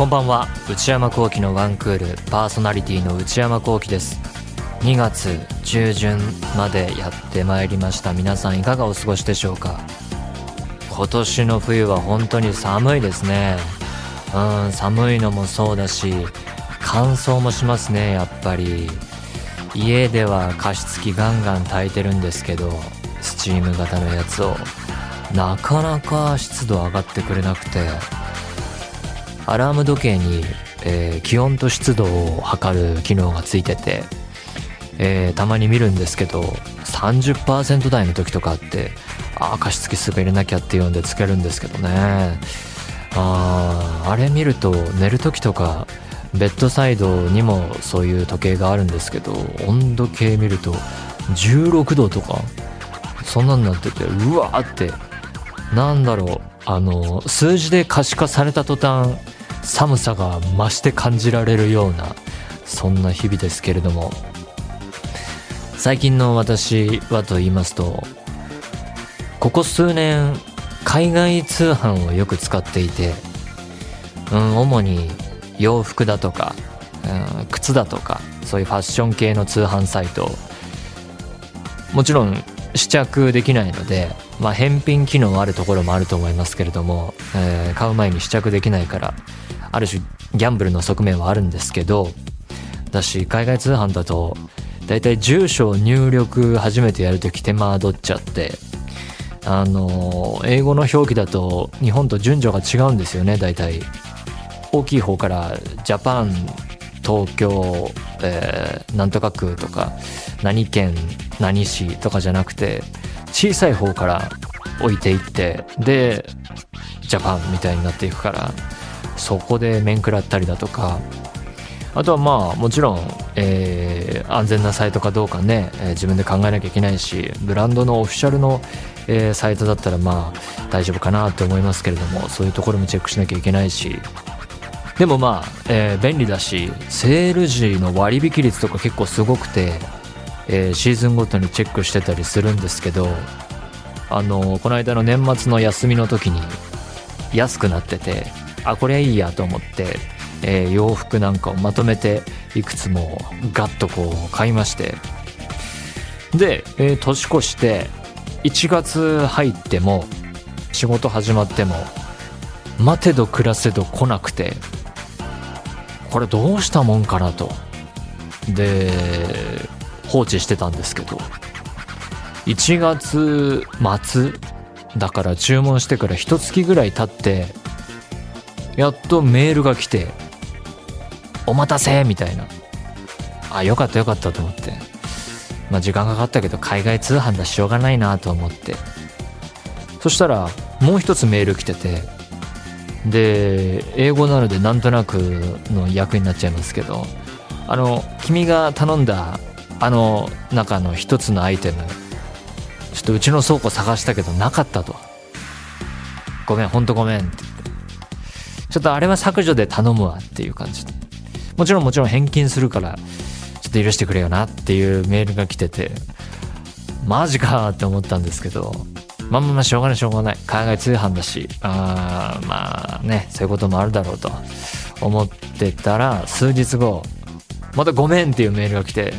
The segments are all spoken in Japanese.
こんばんは。内山聖輝のワンクールパーソナリティの内山聖輝です。2月中旬までやってまいりました。皆さんいかがお過ごしでしょうか？今年の冬は本当に寒いですね。うん寒いのもそうだし乾燥もしますねやっぱり。家では加湿器ガンガン炊いてるんですけどスチーム型のやつを。なかなか湿度上がってくれなくて。アラーム時計に、えー、気温と湿度を測る機能がついてて、えー、たまに見るんですけど30%台の時とかあってああ加湿器すぐ入れなきゃっていうんでつけるんですけどね。ああれ見ると寝る時とかベッドサイドにもそういう時計があるんですけど温度計見ると16度とかそんなんなっててうわーって。なんだろう。あの数字で可視化された途端寒さが増して感じられるようなそんな日々ですけれども。最近の私はと言いますとここ数年海外通販をよく使っていて、うん、主に洋服だとか、うん、靴だとかそういうファッション系の通販サイト。もちろん試着できないので、まあ、返品機能あるところもあると思いますけれども、えー、買う前に試着できないからある種ギャンブルの側面はあるんですけどだし海外通販だと大体住所を入力初めてやるとき手間取っちゃってあの英語の表記だと日本と順序が違うんですよね大体。大きい方からジャパン東京、えー、なんとか区とか。何県何市とかじゃなくて小さい方から置いていってでジャパンみたいになっていくからそこで面食らったりだとかあとはまあもちろん、えー、安全なサイトかどうかね、えー、自分で考えなきゃいけないしブランドのオフィシャルの、えー、サイトだったらまあ大丈夫かなって思いますけれどもそういうところもチェックしなきゃいけないしでもまあ、えー、便利だしセール時の割引率とか結構すごくて、えー、シーズンごとにチェックしてたりするんですけどあのこの間の年末の休みの時に安くなっててあこれいいやと思って、えー、洋服なんかをまとめていくつもガッとこう買いまして。で、えー、年越して1月入っても仕事始まっても待てど暮らせど来なくてこれどうしたもんかなと。で放置してたんですけど。1月末だから注文してから一月ぐらい経ってやっとメールが来て「お待たせ!」みたいな。あよかったよかったと思って。まあ時間かかったけど海外通販だしょうがないなと思って。そしたらもう一つメール来てて。で英語なのでなんとなくの役になっちゃいますけど。あの君が頼んだあの中の一つのアイテム。ちょっとうちの倉庫探したけどなかったと。ごめんほんとごめんってって。ちょっとあれは削除で頼むわっていう感じ。でもちろんもちろん返金するからちょっと許してくれよなっていうメールが来てて。マジかって思ったんですけど。まあまあまあしょうがないしょうがない。海外通販だし。あまあねそういうこともあるだろうと思ってたら数日後またごめんっていうメールが来て。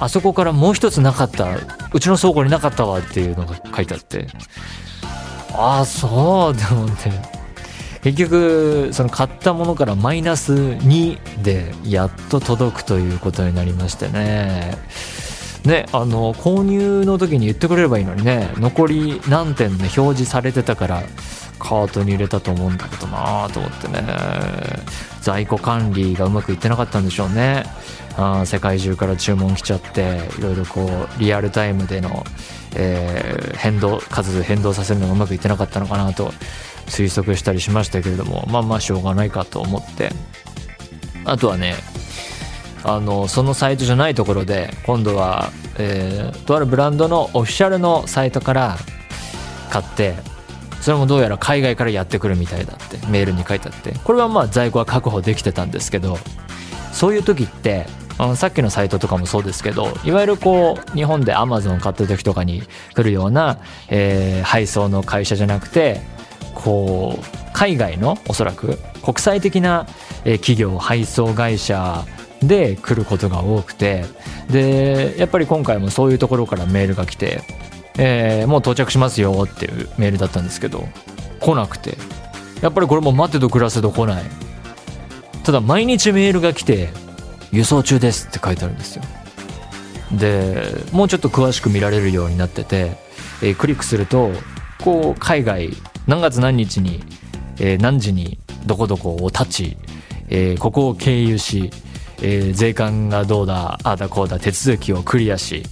あそこからもう一つなかったうちの倉庫になかったわっていうのが書いてあって。ああそうって思って結局その買ったものからマイナス2でやっと届くということになりましてね。ね、あの購入の時に言ってくれればいいのにね。残り何点ね表示されてたからカートに入れたと思うんだけどなと思ってね。在庫管理がうまくいってなかったんでしょうね。あ世界中から注文来ちゃっていろいろこうリアルタイムでの、えー、変動数変動させるのがうまくいってなかったのかなと推測したりしましたけれどもまあまあしょうがないかと思って。あとはねあのそのサイトじゃないところで今度は、えー、とあるブランドのオフィシャルのサイトから買ってそれもどうやら海外からやってくるみたいだってメールに書いてあって。これはまあ在庫は確保できてたんですけどそういう時ってさっきのサイトとかもそうですけどいわゆるこう日本で Amazon 買った時とかに来るような、えー、配送の会社じゃなくてこう海外のおそらく国際的な企業配送会社で来ることが多くてでやっぱり今回もそういうところからメールが来て、えー、もう到着しますよっていうメールだったんですけど来なくて。やっぱりこれも待てど暮らせど来ない。ただ毎日メールが来て輸送中ですって書いてあるんですよ。でもうちょっと詳しく見られるようになってて、えー、クリックするとこう海外何月何日に、えー、何時にどこどこを立ち、えー、ここを経由し、えー、税関がどうだああだこうだ手続きをクリアし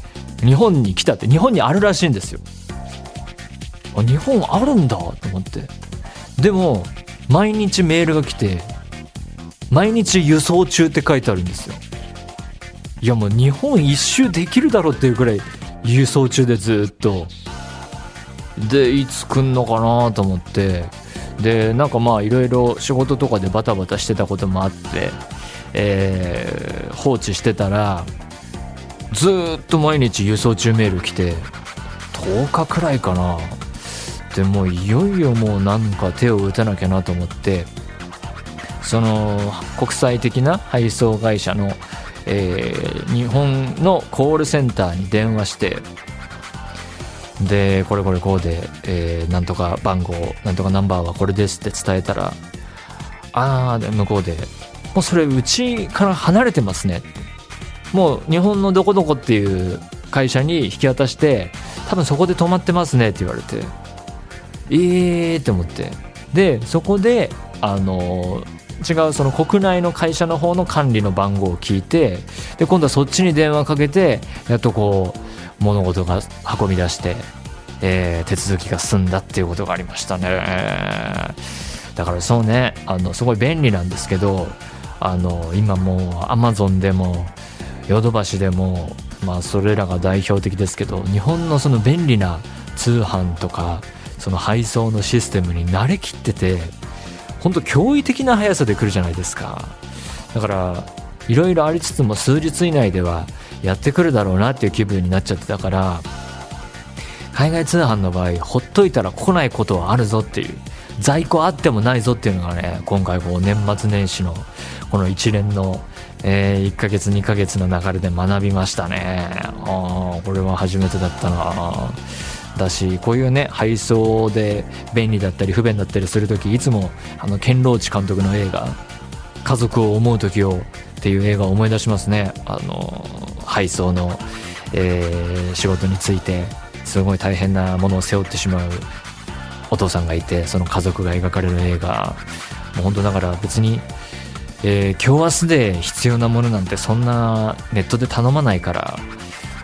日本に来たって日本にあるらしいんですよ。あ日本あるんだと思って。でも毎日メールが来て毎日輸送中って書いてあるんですよ。いやもう日本一周できるだろうっていうくらい輸送中でずっと。でいつ来んのかなと思って。でなんかまあいろいろ仕事とかでバタバタしてたこともあって、えー、放置してたらずっと毎日輸送中メール来て10日くらいかな。でもいよいよもうなんか手を打たなきゃなと思ってその国際的な配送会社の、えー、日本のコールセンターに電話してでこれこれこうで、えー、なんとか番号なんとかナンバーはこれですって伝えたらああ向こうでもうそれうちから離れてますね。もう日本のどこどこっていう会社に引き渡して多分そこで止まってますねって言われてええー、って思って。でそこであの違うその国内の会社の方の管理の番号を聞いてで今度はそっちに電話かけてやっとこう物事が運び出して、えー、手続きが進んだっていうことがありましたね。だからそうねあのすごい便利なんですけどあの今もうアマゾンでもヨドバシでもまあそれらが代表的ですけど日本のその便利な通販とかその配送のシステムに慣れきってて本当驚異的な速さで来るじゃないですか。だからいろいろありつつも数日以内ではやってくるだろうなっていう気分になっちゃってたから海外通販の場合ほっといたら来ないことはあるぞっていう在庫あってもないぞっていうのがね今回こう年末年始のこの一連の、えー、1ヶ月2ヶ月の流れで学びましたね。あこれは初めてだったな。だしこういうね配送で便利だったり不便だったりする時いつもあのケンローチ監督の映画「家族を思う時を」っていう映画を思い出しますね。あの配送の、えー、仕事についてすごい大変なものを背負ってしまうお父さんがいてその家族が描かれる映画。もう本当だから別に、えー、今日明日で必要なものなんてそんなネットで頼まないから。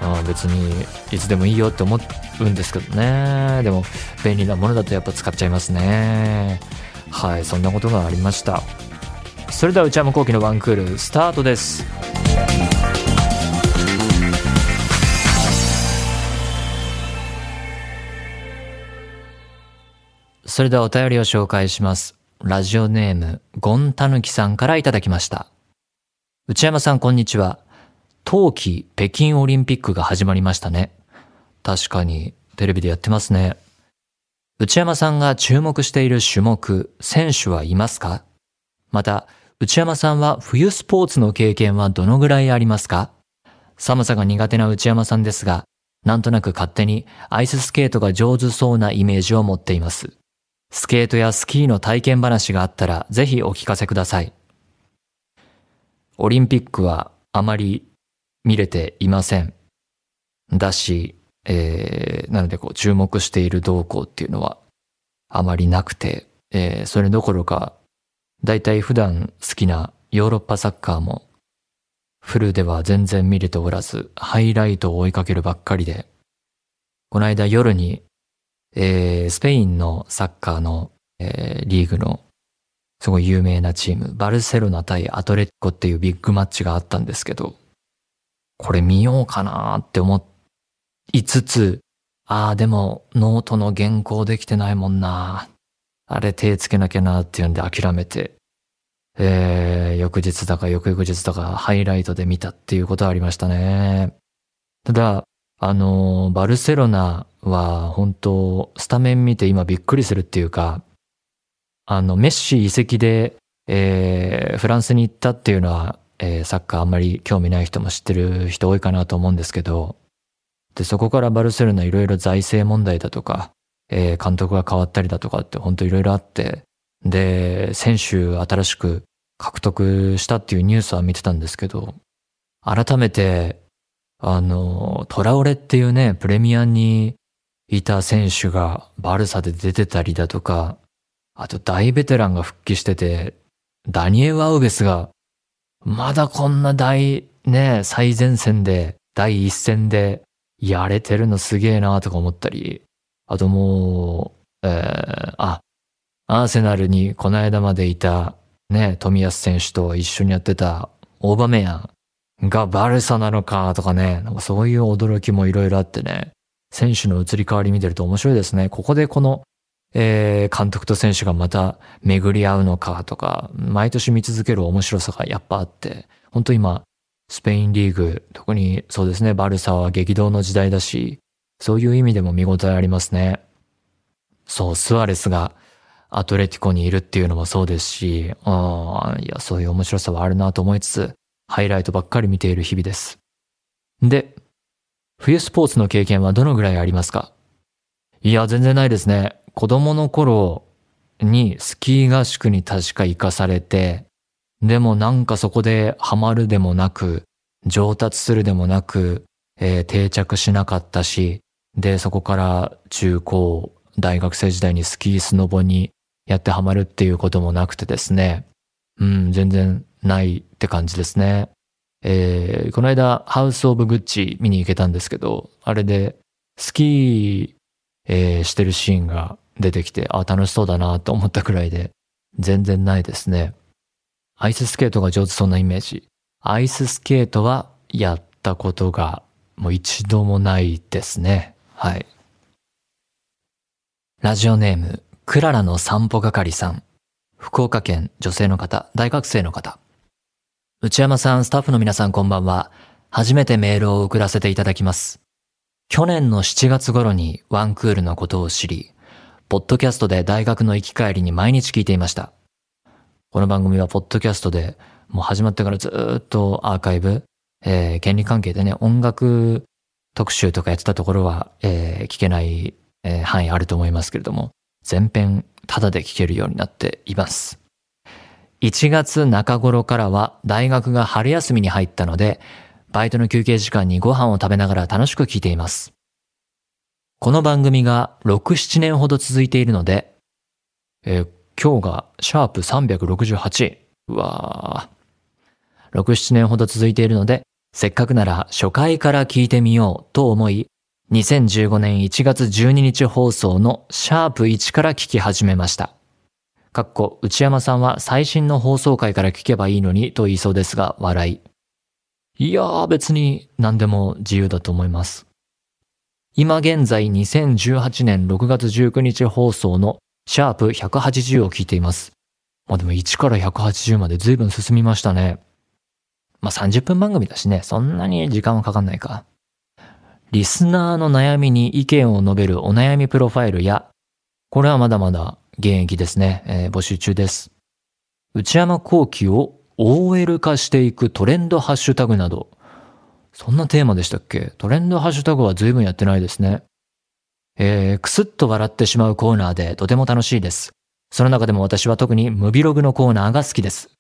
あ別にいつでもいいよって思うんですけどね。でも便利なものだとやっぱ使っちゃいますね。はいそんなことがありました。それでは内山昂輝のワンクールスタートです。それではお便りを紹介します。ラジオネーム、ゴンタヌキさんからいただきました。内山さんこんにちは。冬季北京オリンピックが始まりましたね。確かにテレビでやってますね。内山さんが注目している種目、選手はいますか？また、内山さんは冬スポーツの経験はどのぐらいありますか？寒さが苦手な内山さんですが、なんとなく勝手にアイススケートが上手そうなイメージを持っています。スケートやスキーの体験話があったらぜひお聞かせください。オリンピックはあまり見れていません。だし、えー、なのでこう注目している動向っていうのはあまりなくて、えー、それどころか、だいたい普段好きなヨーロッパサッカーもフルでは全然見れておらず、ハイライトを追いかけるばっかりで、この間夜にえー、スペインのサッカーの、えー、リーグのすごい有名なチーム、バルセロナ対アトレティコっていうビッグマッチがあったんですけど、これ見ようかなって思いつつ、ああ、でもノートの原稿できてないもんな。あれ手つけなきゃなっていうんで諦めて、えー、翌日だか翌々日だかハイライトで見たっていうことはありましたね。ただ、あの、バルセロナは本当、スタメン見て今びっくりするっていうか、あの、メッシ移籍で、えー、フランスに行ったっていうのは、えー、サッカーあんまり興味ない人も知ってる人多いかなと思うんですけど、で、そこからバルセロナいろいろ財政問題だとか、えー、監督が変わったりだとかって本当いろいろあって、で、選手新しく獲得したっていうニュースは見てたんですけど、改めて、あの、トラオレっていうね、プレミアにいた選手がバルサで出てたりだとか、あと大ベテランが復帰してて、ダニエル・アウベスが、まだこんな大、ね、最前線で、第一線でやれてるのすげえなとか思ったり、あともう、えー、あ、アーセナルにこの間までいたね、富安選手と一緒にやってたオーバメヤンがバルサなのかとかね、なんかそういう驚きもいろいろあってね、選手の移り変わり見てると面白いですね。ここでこの、えー、監督と選手がまた巡り合うのかとか、毎年見続ける面白さがやっぱあって、本当今、スペインリーグ、特にそうですね、バルサは激動の時代だし、そういう意味でも見応えありますね。そう、スアレスがアトレティコにいるっていうのもそうですし、あいや、そういう面白さはあるなと思いつつ、ハイライトばっかり見ている日々です。で、冬スポーツの経験はどのぐらいありますか？いや、全然ないですね。子供の頃にスキー合宿に確か行かされて、でもなんかそこでハマるでもなく、上達するでもなく、えー、定着しなかったし、で、そこから中高、大学生時代にスキースノボにやってハマるっていうこともなくてですね。うん、全然ないって感じですね。えー、この間、ハウス・オブ・グッチ見に行けたんですけど、あれで、スキー、えー、してるシーンが出てきて、あ、楽しそうだなと思ったくらいで、全然ないですね。アイススケートが上手そうなイメージ。アイススケートはやったことがもう一度もないですね。はい。ラジオネーム、クララの散歩係さん。福岡県女性の方、大学生の方。内山さん、スタッフの皆さんこんばんは。初めてメールを送らせていただきます。去年の7月頃にワンクールのことを知り、ポッドキャストで大学の行き帰りに毎日聞いていました。この番組はポッドキャストでもう始まってからずっとアーカイブ、えー、権利関係でね、音楽特集とかやってたところは、えー、聞けない、えー、範囲あると思いますけれども、全編タダで聞けるようになっています。1月中頃からは大学が春休みに入ったので、バイトの休憩時間にご飯を食べながら楽しく聞いています。この番組が6、7年ほど続いているので、えー、今日がシャープ368。うわー。6、7年ほど続いているので、せっかくなら初回から聞いてみようと思い、2015年1月12日放送のシャープ1から聞き始めました。かっこ、内山さんは最新の放送回から聞けばいいのにと言いそうですが、笑い。いやー別に何でも自由だと思います。今現在2018年6月19日放送のシャープ180を聞いています。まあでも1から180まで随分進みましたね。まあ30分番組だしね、そんなに時間はかかんないか。リスナーの悩みに意見を述べるお悩みプロファイルや、これはまだまだ現役ですね、えー、募集中です。内山幸喜を OL 化していくトレンドハッシュタグなど、そんなテーマでしたっけ？トレンドハッシュタグは随分やってないですね。えー、くすっと笑ってしまうコーナーでとても楽しいです。その中でも私は特にムビログのコーナーが好きです。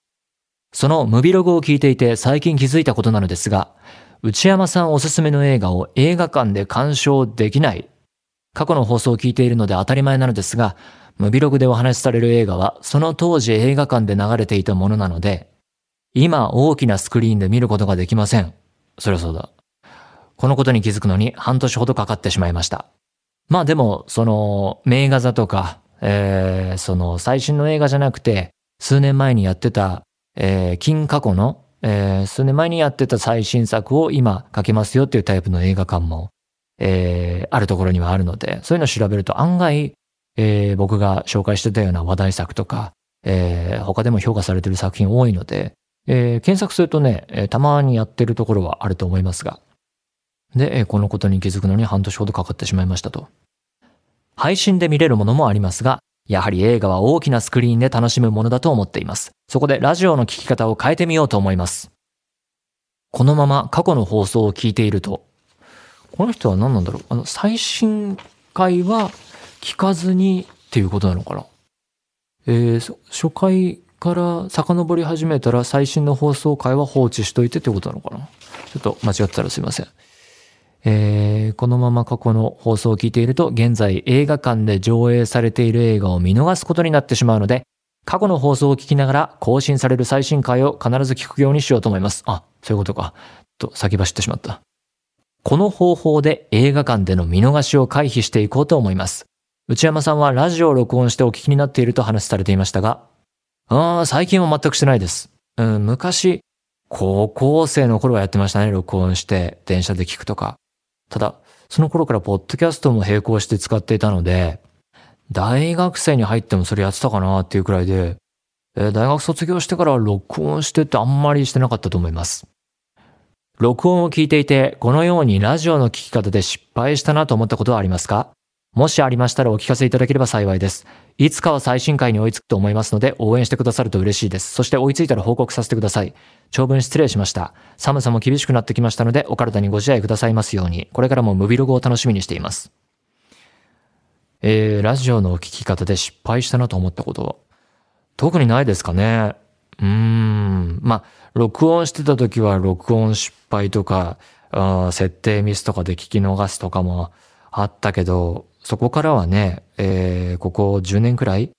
そのムビログを聞いていて最近気づいたことなのですが、内山さんおすすめの映画を映画館で鑑賞できない。過去の放送を聞いているので当たり前なのですが、ムビログでお話しされる映画はその当時映画館で流れていたものなので、今大きなスクリーンで見ることができません。そりゃそうだ。このことに気づくのに半年ほどかかってしまいました。まあでも、その、名画座とか、えー、その最新の映画じゃなくて、数年前にやってた、えー、金過去のえー、数年前にやってた最新作を今書けますよっていうタイプの映画館も、えー、あるところにはあるので、そういうのを調べると案外、えー、僕が紹介してたような話題作とか、えー、他でも評価されてる作品多いので、えー、検索するとね、えー、たまにやってるところはあると思いますが。で、えー、このことに気づくのに半年ほどかかってしまいましたと。配信で見れるものもありますが、やはり映画は大きなスクリーンで楽しむものだと思っています。そこでラジオの聞き方を変えてみようと思います。このまま過去の放送を聞いていると、この人は何なんだろう？あの、最新回は聞かずにっていうことなのかな？えー、初回から遡り始めたら最新の放送回は放置しといてってことなのかな？ちょっと間違ってたらすいません。えー、このまま過去の放送を聞いていると、現在映画館で上映されている映画を見逃すことになってしまうので、過去の放送を聞きながら更新される最新回を必ず聞くようにしようと思います。あ、そういうことか。と先走ってしまった。この方法で映画館での見逃しを回避していこうと思います。内山さんはラジオを録音してお聞きになっていると話されていましたが、ああ、最近は全くしてないです。うん、昔、高校生の頃はやってましたね、録音して電車で聞くとか。ただ、その頃からポッドキャストも並行して使っていたので、大学生に入ってもそれやってたかなっていうくらいで、えー、大学卒業してから録音してってあんまりしてなかったと思います。録音を聞いていて、このようにラジオの聞き方で失敗したなと思ったことはありますか？もしありましたらお聞かせいただければ幸いです。いつかは最新回に追いつくと思いますので応援してくださると嬉しいです。そして追いついたら報告させてください。長文失礼しました。寒さも厳しくなってきましたのでお体にご自愛くださいますように、これからもムビログを楽しみにしています。えー、ラジオの聞き方で失敗したなと思ったことは、特にないですかね。うーん。まあ、録音してた時は録音失敗とか、設定ミスとかで聞き逃すとかもあったけど、そこからはね、えー、ここ10年くらい、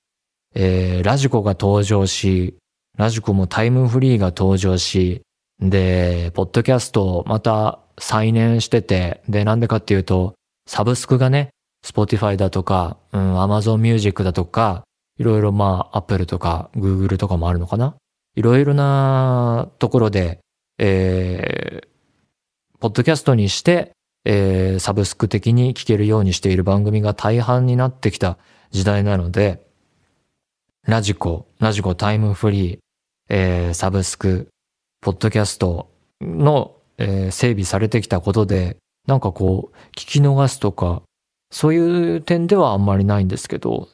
えー、ラジコが登場し、ラジコもタイムフリーが登場し、で、ポッドキャストまた再燃してて、で、なんでかっていうと、サブスクがね、Spotify だとか、うん、Amazon Music だとか、いろいろまあ、Apple とか Google とかもあるのかな？いろいろなところで、えー、ポッドキャストにして、えー、サブスク的に聞けるようにしている番組が大半になってきた時代なので、ラジコ、ラジコタイムフリー、えー、サブスク、ポッドキャストの、えー、整備されてきたことで、なんかこう、聞き逃すとか、そういう点ではあんまりないんですけど、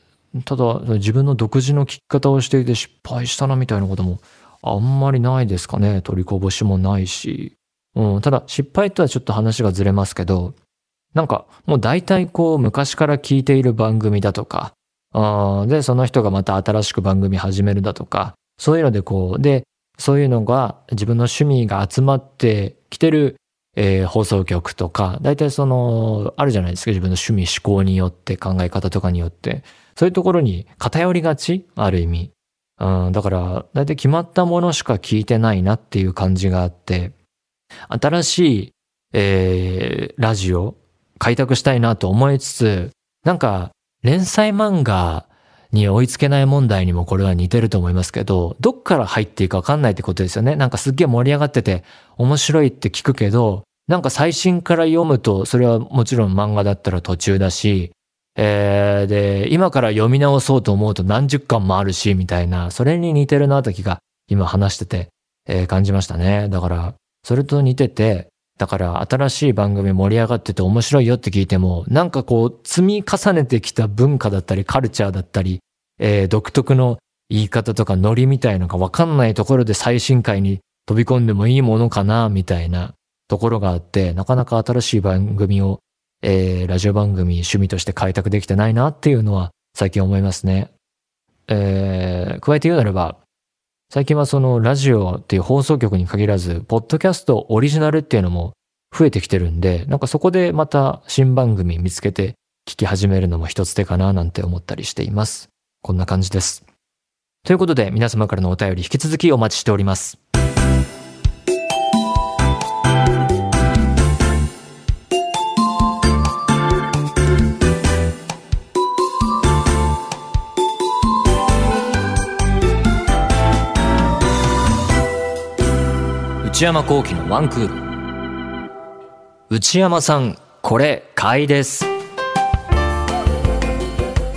ただ自分の独自の聞き方をしていて失敗したなみたいなこともあんまりないですかね。取りこぼしもないし。うん、ただ失敗とはちょっと話がずれますけど、なんかもう大体こう昔から聞いている番組だとか、あで、その人がまた新しく番組始めるだとか、そういうのでこう、で、そういうのが自分の趣味が集まってきてる、えー、放送局とか、大体その、あるじゃないですか、自分の趣味思考によって考え方とかによって、そういうところに偏りがちある意味。うん、だから、大体決まったものしか聞いてないなっていう感じがあって、新しい、えー、ラジオ開拓したいなと思いつつ、なんか連載漫画に追いつけない問題にもこれは似てると思いますけど、どっから入っていいかわかんないってことですよね。なんかすっげえ盛り上がってて面白いって聞くけど、なんか最新から読むと、それはもちろん漫画だったら途中だし、えー、で、今から読み直そうと思うと何十巻もあるし、みたいな、それに似てるなと気が今話してて、えー、感じましたね。だから、それと似てて、だから新しい番組盛り上がってて面白いよって聞いても、なんかこう積み重ねてきた文化だったりカルチャーだったり、えー、独特の言い方とかノリみたいのがわかんないところで最新回に飛び込んでもいいものかな、みたいなところがあって、なかなか新しい番組を、えー、ラジオ番組趣味として開拓できてないなっていうのは最近思いますね。えー、加えて言うならば、最近はそのラジオっていう放送局に限らず、ポッドキャストオリジナルっていうのも増えてきてるんで、なんかそこでまた新番組見つけて聞き始めるのも一つ手かななんて思ったりしています。こんな感じです。ということで皆様からのお便り引き続きお待ちしております。内山幸喜のワンクール。内山さんこれ買いです。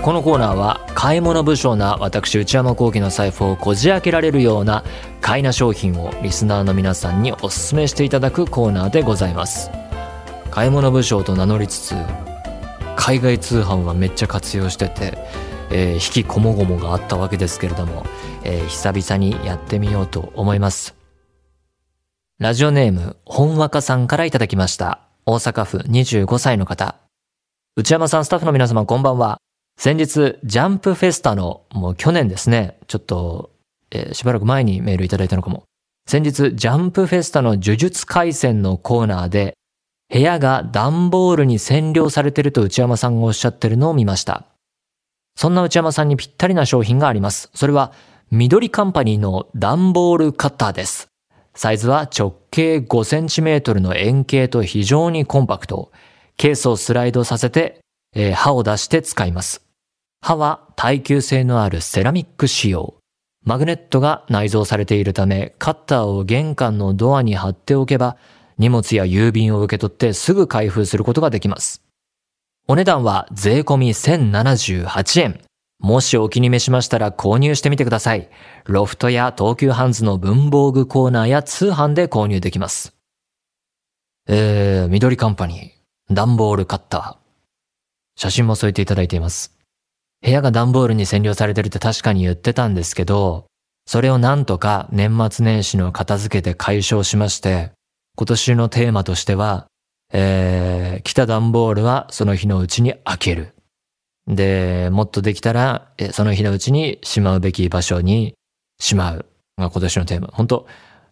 このコーナーは買い物不詳な私内山幸喜の財布をこじ開けられるような買いな商品をリスナーの皆さんにお勧めしていただくコーナーでございます。買い物不詳と名乗りつつ海外通販はめっちゃ活用しててえー、引きこもごもがあったわけですけれども、えー、久々にやってみようと思います。ラジオネーム、本若さんからいただきました。大阪府25歳の方。内山さん、スタッフの皆様、こんばんは。先日、ジャンプフェスタの、もう去年ですね、ちょっと、えー、しばらく前にメールいただいたのかも。先日、ジャンプフェスタの呪術回戦のコーナーで、部屋が段ボールに占領されてると内山さんがおっしゃってるのを見ました。そんな内山さんにぴったりな商品があります。それは、緑カンパニーの段ボールカッターです。サイズは直径5センチメートルの円形と非常にコンパクト。ケースをスライドさせて、えー、刃を出して使います。刃は耐久性のあるセラミック仕様。マグネットが内蔵されているため、カッターを玄関のドアに貼っておけば、荷物や郵便を受け取ってすぐ開封することができます。お値段は税込み1078円。もしお気に召しましたら購入してみてください。ロフトや東急ハンズの文房具コーナーや通販で購入できます。えー、緑カンパニー、段ボールカッター。写真も添えていただいています。部屋が段ボールに占領されてるって確かに言ってたんですけど、それをなんとか年末年始の片付けて解消しまして、今年のテーマとしては、えー、来た段ボールはその日のうちに開ける。で、もっとできたら、その日のうちにしまうべき場所にしまうが今年のテーマ。本当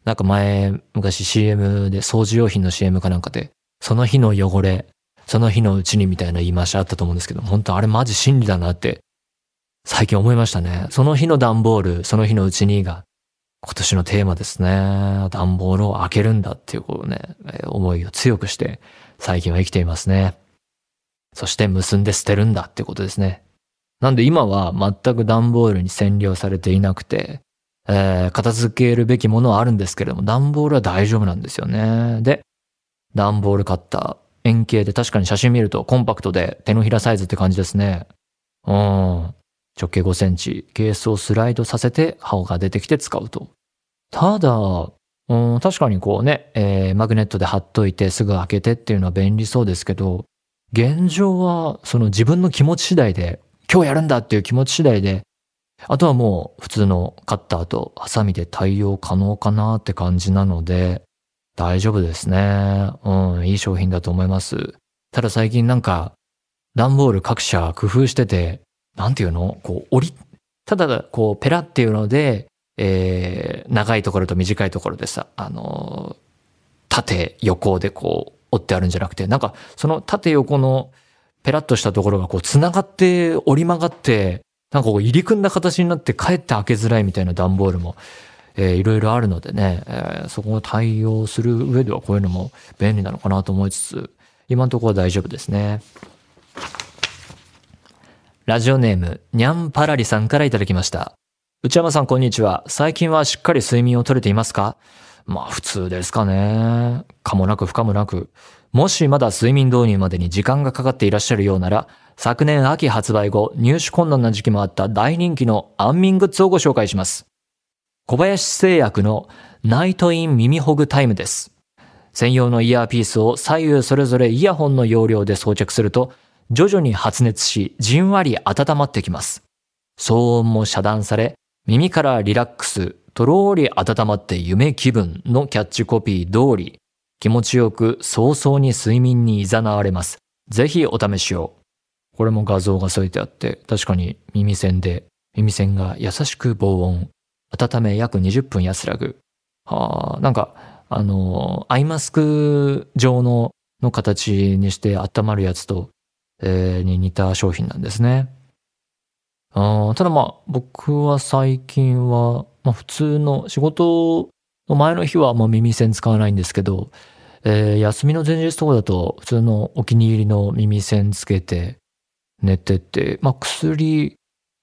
なんか前、昔 CM で掃除用品の CM かなんかで、その日の汚れ、その日のうちにみたいな言い回しあったと思うんですけど、本当あれマジ真理だなって、最近思いましたね。その日の段ボール、その日のうちにが、今年のテーマですね。段ボールを開けるんだっていうこうね、思いを強くして、最近は生きていますね。そして結んで捨てるんだってことですね。なんで今は全く段ボールに占領されていなくて、えー、片付けるべきものはあるんですけれども、段ボールは大丈夫なんですよね。で、段ボールカッター、円形で確かに写真見るとコンパクトで手のひらサイズって感じですね。うん。直径5センチ、ケースをスライドさせて刃が出てきて使うと。ただ、うん、確かにこうね、えー、マグネットで貼っといてすぐ開けてっていうのは便利そうですけど、現状はその自分の気持ち次第で、今日やるんだっていう気持ち次第で、あとはもう普通のカッターとハサミで対応可能かなって感じなので、大丈夫ですね。うん、いい商品だと思います。ただ最近なんか、段ボール各社工夫してて、なんていうの？こう、折り、ただこう、ペラっていうので、えー、長いところと短いところでさ、あのー、縦、横でこう、折ってあるんじゃなくて、なんかその縦横のペラッとしたところがこう繋がって折り曲がって、なんかこう入り組んだ形になってかえって開けづらいみたいな段ボールも、えー、いろいろあるのでね、えー、そこを対応する上ではこういうのも便利なのかなと思いつつ、今のところは大丈夫ですね。ラジオネーム、にゃんぱらりさんからいただきました。内山さんこんにちは。最近はしっかり睡眠をとれていますか？まあ普通ですかね。かもなく不可もなく。もしまだ睡眠導入までに時間がかかっていらっしゃるようなら、昨年秋発売後、入手困難な時期もあった大人気の安眠グッズをご紹介します。小林製薬のナイトイン耳ほぐタイムです。専用のイヤーピースを左右それぞれイヤホンの容量で装着すると、徐々に発熱し、じんわり温まってきます。騒音も遮断され、耳からリラックス、とろーり温まって夢気分のキャッチコピー通り、気持ちよく早々に睡眠に誘われます。ぜひお試しを。これも画像が添えてあって、確かに耳栓で、耳栓が優しく防音。温め約20分安らぐ。はあ、なんか、あの、アイマスク状のの形にして温まるやつと、えー、に似た商品なんですね。あただまあ、僕は最近は、まあ普通の仕事の前の日はもう耳栓使わないんですけど、えー、休みの前日とかだと普通のお気に入りの耳栓つけて寝てて、まあ薬、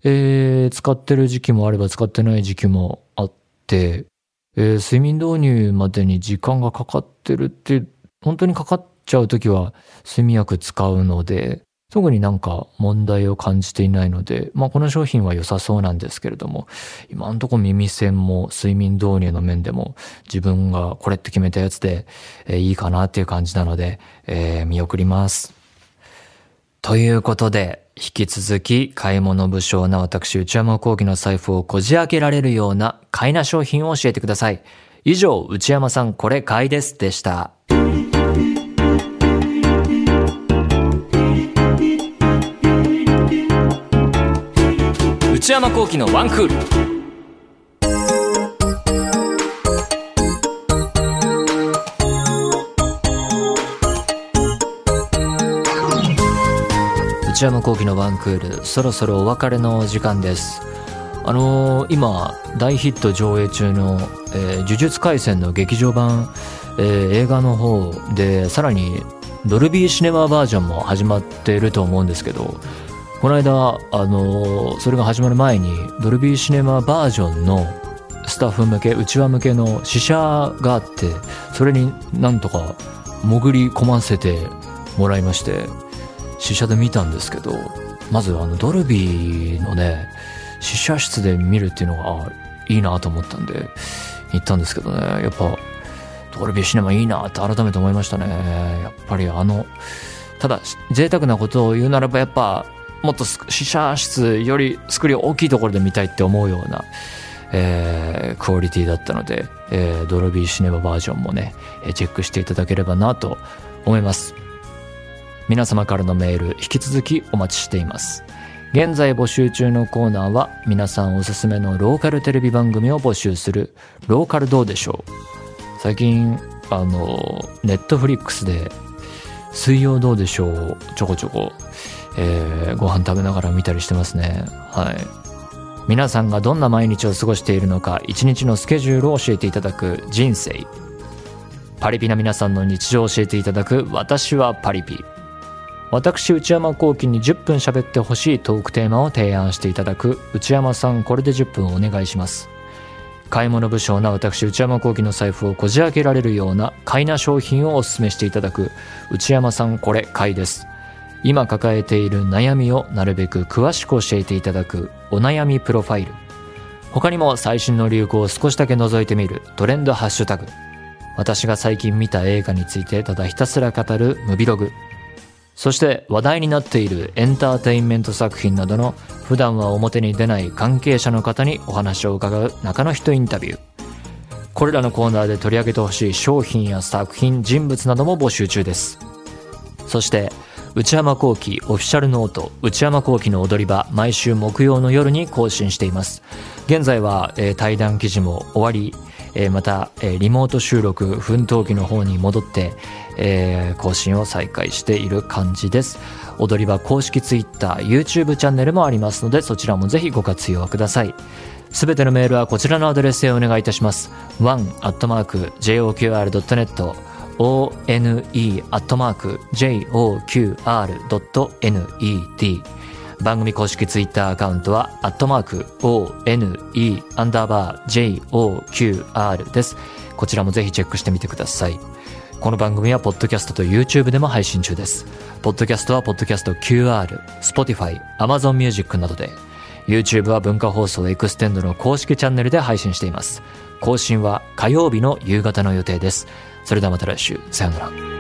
えー、使ってる時期もあれば使ってない時期もあって、えー、睡眠導入までに時間がかかってるって、本当にかかっちゃう時は睡眠薬使うので、特になんか問題を感じていないので、まあこの商品は良さそうなんですけれども、今んとこ耳栓も睡眠導入の面でも自分がこれって決めたやつで、えー、いいかなっていう感じなので、えー、見送ります。ということで、引き続き買い物不詳な私内山幸喜の財布をこじ開けられるような買いな商品を教えてください。以上、内山さんこれ買いですでした。内山幸喜のワンクール。内山聖輝のワンクールそろそろお別れの時間ですあのー、今大ヒット上映中の、えー、呪術廻戦の劇場版、えー、映画の方でさらにドルビーシネマバージョンも始まっていると思うんですけどこの間あの、それが始まる前にドルビーシネマバージョンのスタッフ向け内輪向けの試写があってそれになんとか潜り込ませてもらいまして試写で見たんですけど、まずあのドルビーのね、試写室で見るっていうのが、あいいなと思ったんで、行ったんですけどね、やっぱ、ドルビーシネマいいなって改めて思いましたね。やっぱりあの、ただ、贅沢なことを言うならば、やっぱ、もっと試写室よりスクリーン大きいところで見たいって思うような、えー、クオリティだったので、えー、ドルビーシネマバージョンもね、えチェックしていただければなと思います。皆様からのメール引き続きお待ちしています。現在募集中のコーナーは皆さんおすすめのローカルテレビ番組を募集する。ローカルどうでしょう？最近あのネットフリックスで水曜どうでしょう？ちょこちょこ、えー、ご飯食べながら見たりしてますね。はい。皆さんがどんな毎日を過ごしているのか一日のスケジュールを教えていただく人生。パリピな皆さんの日常を教えていただく私はパリピ。私内山幸輝に10分喋ってほしいトークテーマを提案していただく内山さんこれで10分お願いします。買い物不詳な私内山幸輝の財布をこじ開けられるような買いな商品をお勧めしていただく内山さんこれ買いです。今抱えている悩みをなるべく詳しく教えていただくお悩みプロファイル他にも最新の流行を少しだけ覗いてみるトレンドハッシュタグ私が最近見た映画についてただひたすら語るムビログそして話題になっているエンターテインメント作品などの普段は表に出ない関係者の方にお話を伺う中の人インタビュー。これらのコーナーで取り上げてほしい商品や作品、人物なども募集中です。そして、内山幸輝オフィシャルノート内山幸輝の踊り場毎週木曜の夜に更新しています。現在は、えー、対談記事も終わり、えー、また、えー、リモート収録奮闘記の方に戻って、えー、更新を再開している感じです。踊り場公式 Twitter、YouTube チャンネルもありますのでそちらもぜひご活用ください。すべてのメールはこちらのアドレスへお願いいたします。one.joqr.net one アットマーク joqr.net 番組公式ツイッターアカウントは、アットマーク、ONE、アンダーバー、JOQR です。こちらもぜひチェックしてみてください。この番組は、ポッドキャストと YouTube でも配信中です。ポッドキャストは、ポッドキャスト QR、Spotify、Amazon Music などで、YouTube は文化放送エクステンドの公式チャンネルで配信しています。更新は火曜日の夕方の予定です。それではまた来週、さようなら。